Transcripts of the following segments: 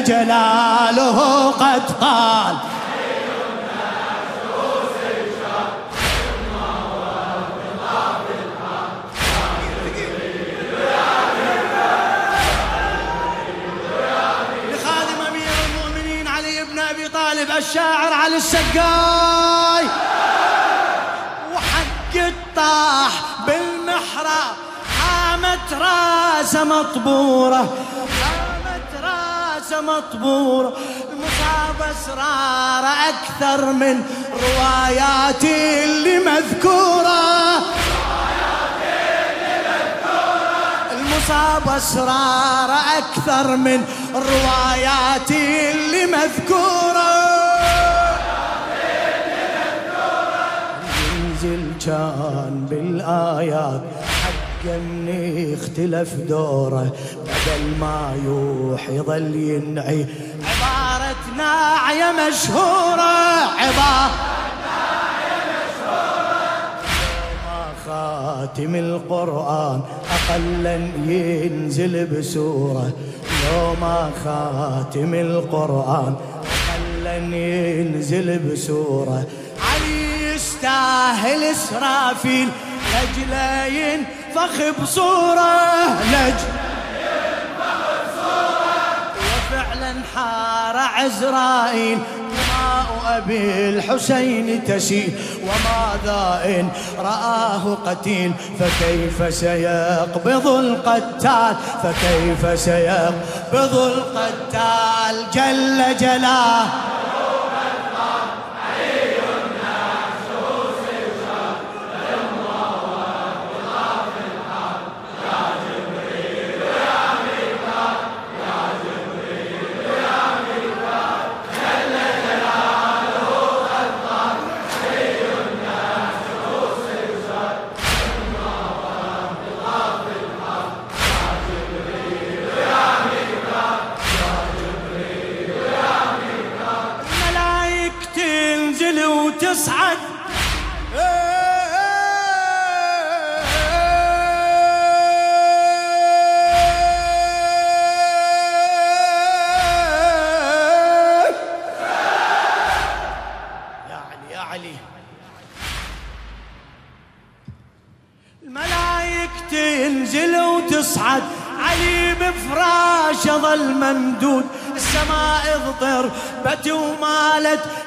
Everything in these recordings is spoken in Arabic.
جل جلاله قد قال. لخادم أمير المؤمنين علي بن أبي طالب الشاعر علي السقاي. وحق الطاح بالمحراب حامت راسه مطبورة. راسه مطبوره المصاب أسرار أكثر من رواياتي اللي مذكورة. المصاب أسرار أكثر من رواياتي اللي مذكورة. ينزل كان بالآيات حقا اختلف دوره بدل ما يوحي ظل ينعي. عبارة ناعية مشهورة عبارة خاتم القرآن أقلا ينزل بسورة. لو ما خاتم القرآن أقلا ينزل بسورة. علي يستاهل إسرافيل لجلا ينفخ بصورة لجلا وفعلا حار عزرائيل دماء أبي الحسين تسيل. وماذا إن رآه قتيل فكيف سيقبض القتال؟ فكيف سيقبض القتال؟ جل جلاله.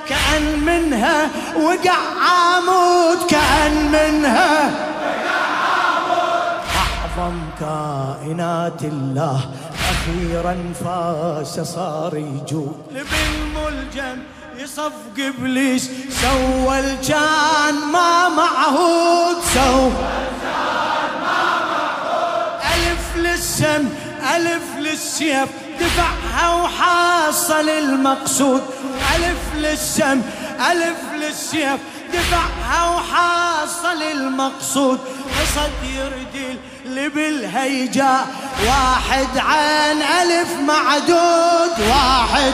كأن منها وقع عمود كأن منها أعظم كائنات الله. أخيرا فاس صار يجود بالملجم يصفق ابليس سوى الجان ما معهود. سوى ألف للسم ألف للسيف. دفعها وحاصل المقصود. ألف للسم ألف للسيف دفعها وحاصل المقصود. قصد يردل اللي واحد عن ألف معدود. واحد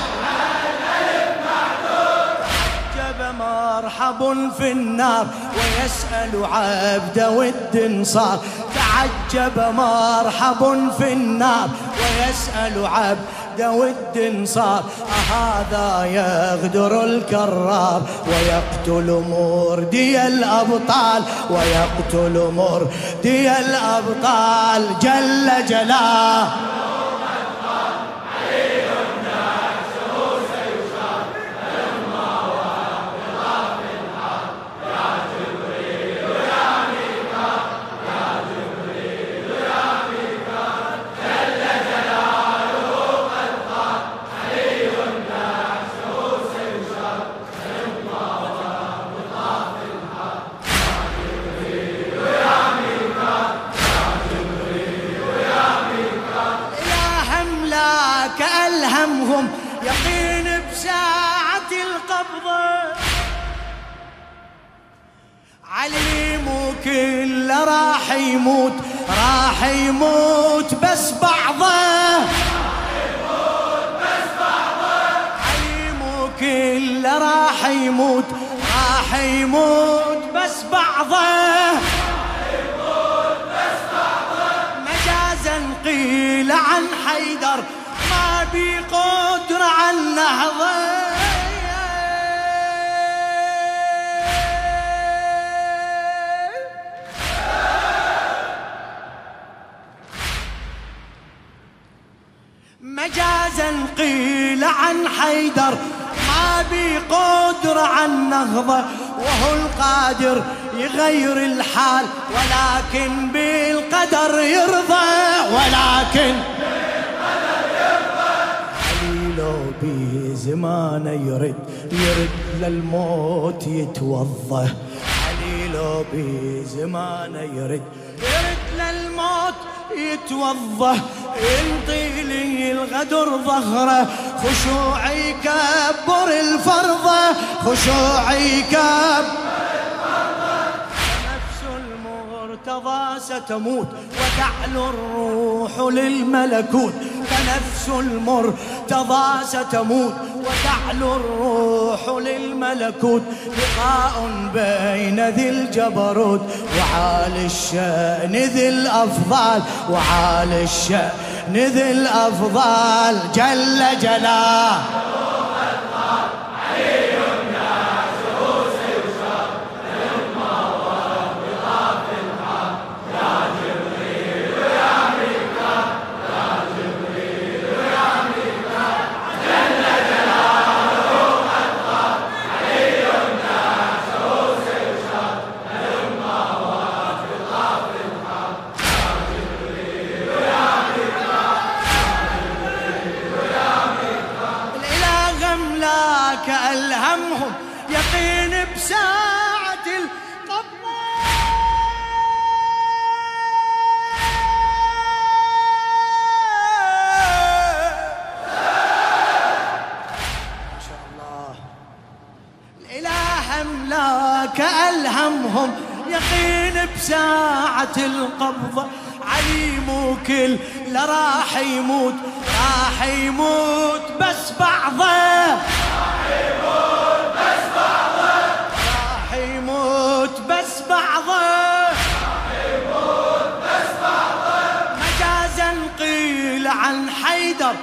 مرحب في النار ويسأل عبد ود صار تعجب مرحب في النار ويسأل عبد ود صار أهذا يغدر الكرار ويقتل مردي الأبطال ويقتل مردي الأبطال جل جلاله. قيل عن حيدر ما بي قدرة على النهضة مجازا قيل عن حيدر ما بي قدرة على النهضة وهو القادر يغير الحال ولكن بالقدر يرضى ولكن لو بزمانه يرد يرد للموت يتوضى. علي لو بزمانه يرد يرد للموت يتوضى. ينطي لي الغدر ظهره خشوع يكبر الفرضة خشوع يكبر المرتضى ستموت وتعلو الروح للملكوت فنفس المرتضى ستموت وتعلو الروح للملكوت لقاء بين ذي الجبروت وعالي الشأن ذي الأفضال وعالي الشأن ذي الأفضال جل جلاله. ألهمهم يقين بساعة القبضة. علي مو كل لا راح يموت راح يموت بس بعضه. راح يموت بس بعضه. راح يموت بس بعضه مجازا قيل عن حيدر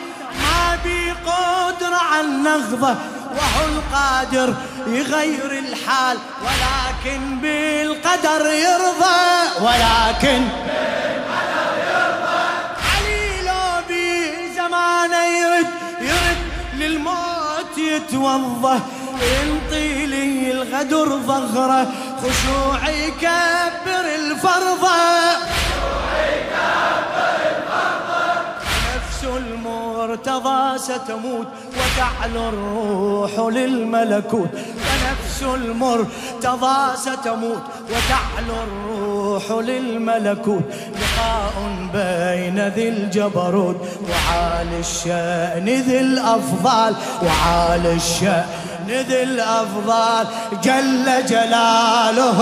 ما بي قدرة عن نغضه وهو القادر يغير الحال ولكن بالقدر يرضى ولكن بالقدر يرضى علي لو بزمانه يرد يرد للموت يتوضى ينطي لي الغدر ظهره خشوع يكبر الفرضه المرتضى ستموت وتعلو الروح للملكوت فنفس المرتضى ستموت وتعلو الروح للملكوت لقاء بين ذي الجبروت وعالي الشأن ذي الأفضال وعالي الشأن ذي الأفضال جل جلاله.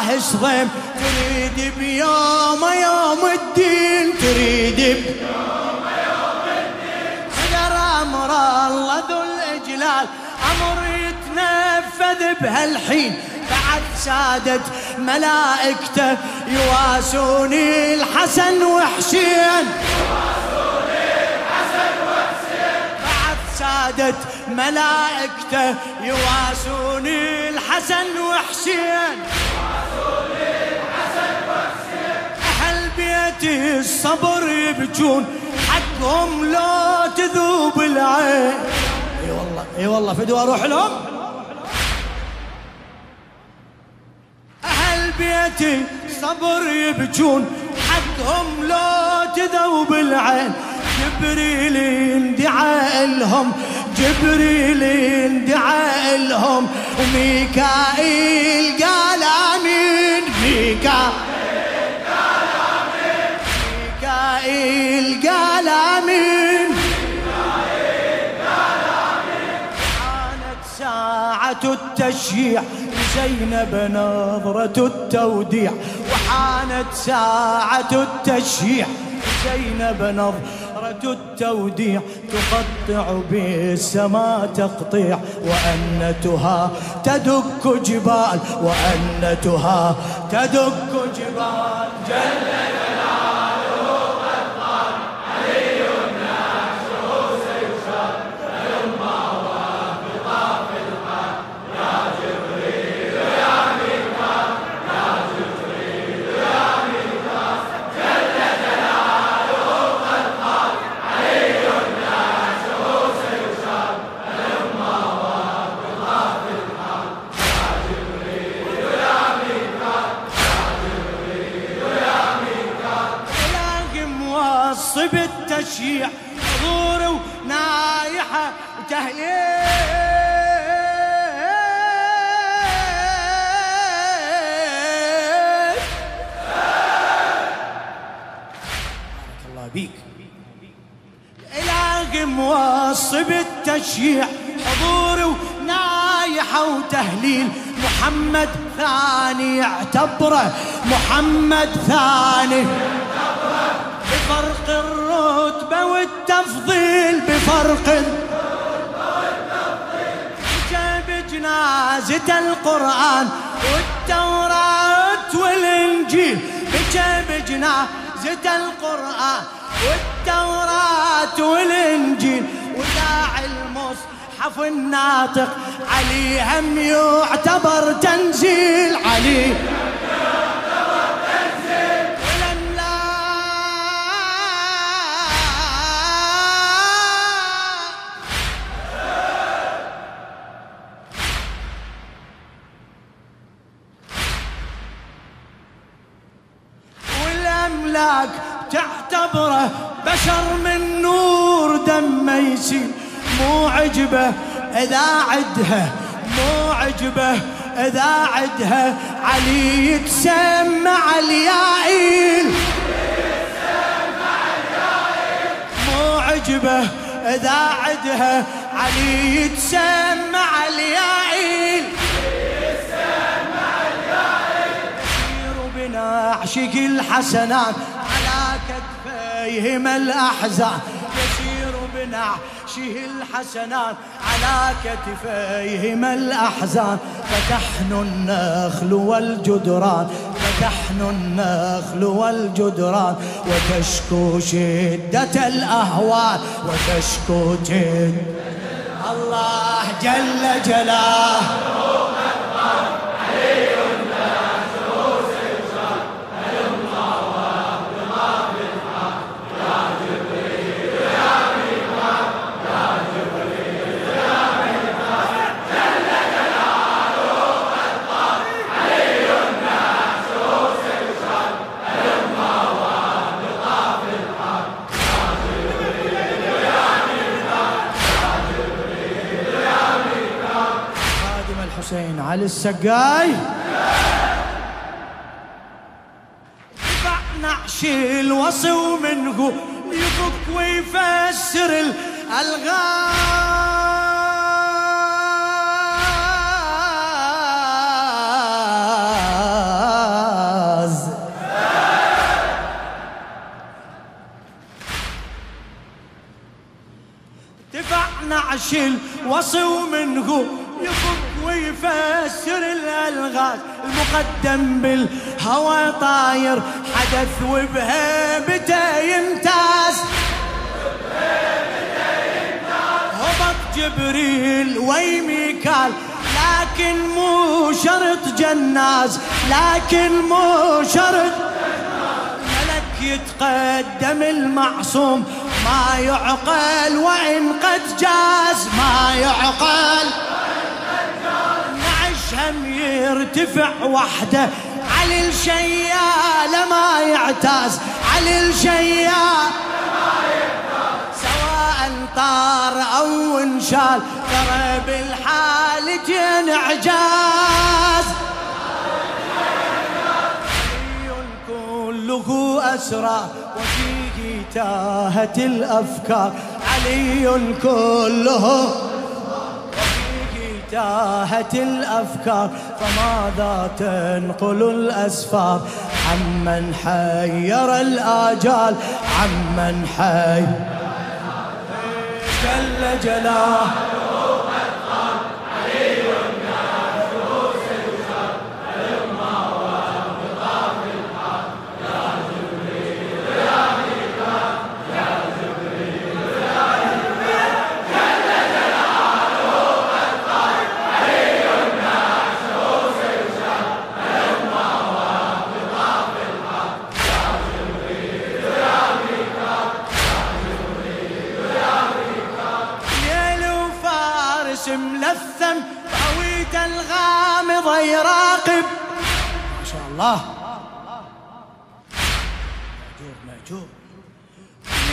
هواه صغيم تريد بيوم يوم الدين تريد بيوم يوم الدين. قدر أمر الله ذو الإجلال. أمر يتنفذ بهالحين. بعد سادت ملائكته يواسوني الحسن وحسين. سادت ملائكته يواسوني الحسن وحسين. الصبر يبجون حقهم لو تذوب العين. إي والله إي والله فدوا أروح لهم. أهل بيتي صبر يبجون حقهم لو تذوب العين. جبريل اندعى لهم جبريل اندعى لهم. وميكائيل قال آمين ميكائيل ميكائيل قال كانت ساعة التشييع لزينب نظرة التوديع. وحانت ساعة التشييع زينب نظرة التوديع. تقطع بالسماء تقطيع وأنتها تدك جبال وأنتها تدك جبال. جل وتهليل الله بيك إلهي موصي بالتشييع حضور ونايحة وتهليل. محمد ثاني اعتبره. محمد ثاني بفرق الرتبة والتفضيل بفرق جنازة القرآن والتوراة والإنجيل. بجاب جنازة القرآن والتوراة والإنجيل. وداعي المصحف الناطق. علي هم يعتبر تنزيل. علي إذا عدها مو عجبه إذا عدها علي يتسمع اليائل. مو عجبه إذا عدها علي يتسمع اليائل. نعشق الحسنات على كتفيهم الأحزان. يسير بنعشه الحسنات على كتفيهم الأحزان. فتحن النخل والجدران فتحن النخل والجدران وتشكو شدة الأهوال وتشكو جد الله جل جلاله. السقاي نعش الوصي ومنه يفك ويفسر الألغاز. دفع نعش الوصي ومنه يفك ويفسر الألغاز المقدم بالهوى طاير حدث وبهيبته يمتاز هبط جبريل ويميكال لكن مو شرط جناز لكن مو شرط. ملك يتقدم المعصوم ما يعقل وإن قد جاز. ما يعقل هم يرتفع وحده. علي الشيال ما يعت يغتاز علي الشياب سواء طار أو انشال ترى بالحالتين اعجاز. كله أسرى وفيه تاهت الأفكار. علي كله تاهت الأفكار فماذا تنقل الأسفار؟ عمن حير الآجال عمن حي جل جلاله. الله. مأجور مأجور.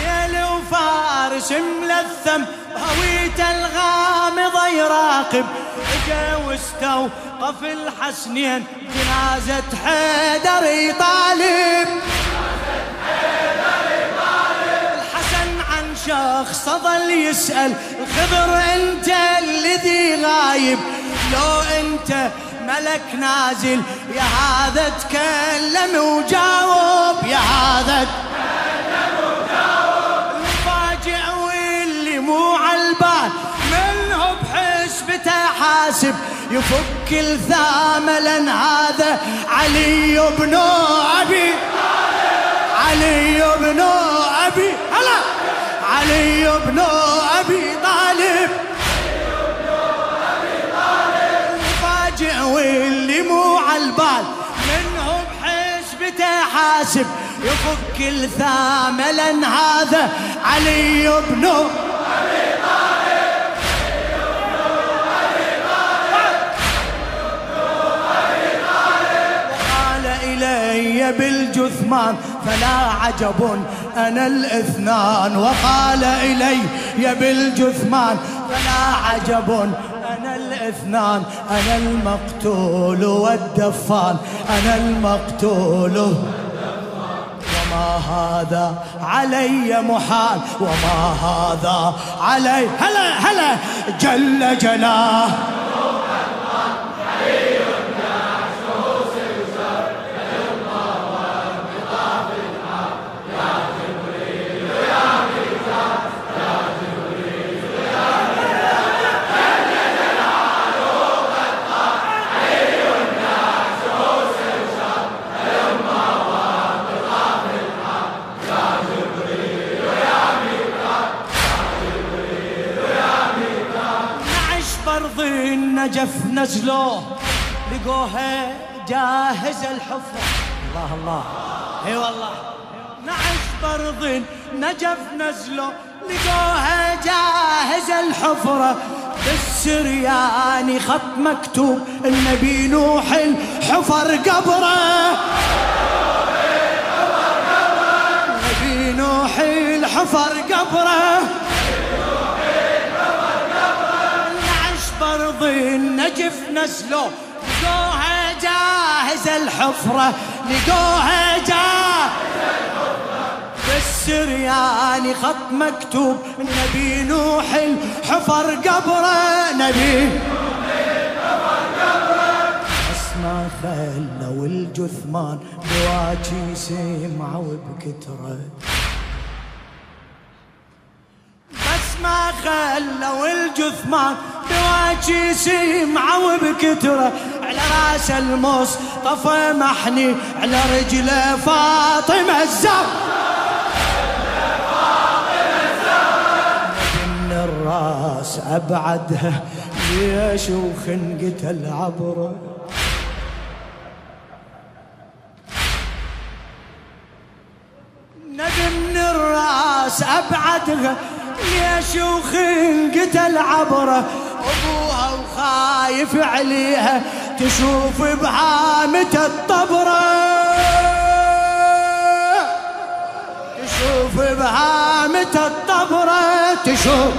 ليل وفارس ملثم هويته الغامضة يراقب إجا واستوقف الحسنين جنازة حيدر يطالب. الحسن عن شخص ظل يسأل الخضر أنت الذي غايب. لو أنت ملك نازل. يا هذا تكلم وجاوب يا هذا تكلم وجاوب المفاجئ واللي مو عالبال منه بحسبته حاسب. يفك الثامة لأن هذا علي بن أبي. علي بن أبي. هلا. علي بن أبي. طالب حاسب يفك الثامة لأن هذا علي بن طالب قال إلي بالجثمان فلا عجب أنا الاثنان. وقال إلي بالجثمان فلا عجب أنا الاثنان. أنا المقتول والدفان أنا المقتول. وما هذا علي محال وما هذا علي هلا هلا جل جلاه نزلوه لقوها جاهز الحفرة الله الله. إي والله. نعش برض نجف نزلوا لقوها جاهز الحفرة بالسرياني خط مكتوب النبي نوح الحفر قبره. النبي نوح الحفر قبره. أرض النجف نسلو. لقوها جاهز الحفرة لقوها جاهز الحفرة. بالسرياني خط مكتوب نبي نوح الحفر قبره نبي ما خلوا الجثمان بواجي سمعوا بكتره. ما خلوا الجثمان بواجي سمعة وبكترة على راس المصطفى محني على رجله فاطمة الزهر. من الراس أبعدها ليش وخنقة العبرة من الراس أبعدها ليش قتل عبره أبوها وخايف عليها تشوف بهامة الطبرة. تشوف بهامة الطبرة. تشوف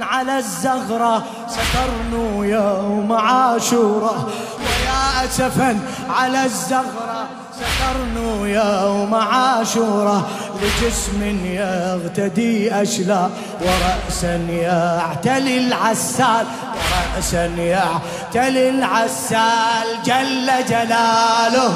على الزغرة. سترنو يوم عاشورة. ويا أسفا على الزغرة. سترنو يوم عاشورة لجسم يغتدي أشلا ورأسا يعتلي العسال ورأسا يعتلي العسال جل جلاله.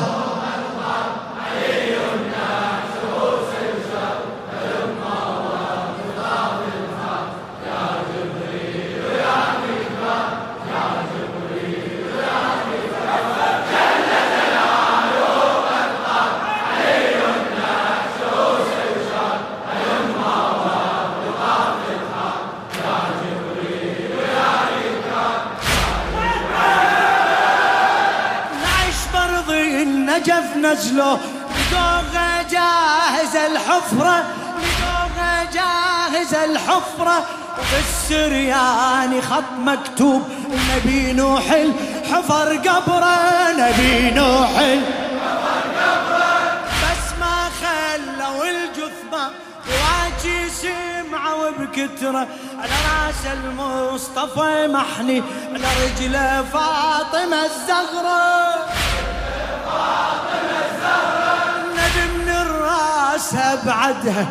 نزلوا لقوها جاهز الحفرة لقوها جاهز الحفرة. بالسرياني خط مكتوب نبي نوح حفر قبره نبي نوح حفر قبره بس ما خلوا الجثمة. واجي سمعة وبكترة على راس المصطفى محني على رجله فاطمة الزغرة. ندم من الراس بعدها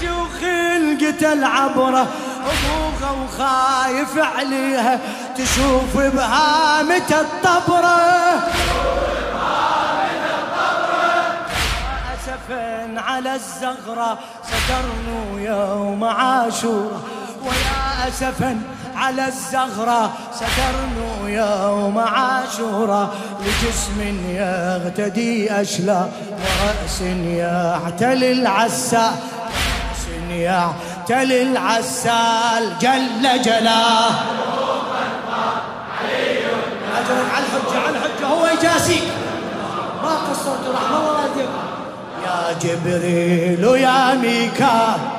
شيوخ القتل عبره ابوها وخايف عليها تشوف بهامة الطبرة أسفا على الزغرة سترنو يوم عاشورة ويا أسفا على الزغرة سترنو يوم عاشورة لجسم يغتدي أشلا ورأس يعتلي العسال رأس يعتلي العسال جل جلاه على الحجة على الحجة هو يجاسيك. ما قصرت رحمة الله يا جبريل يا ميكال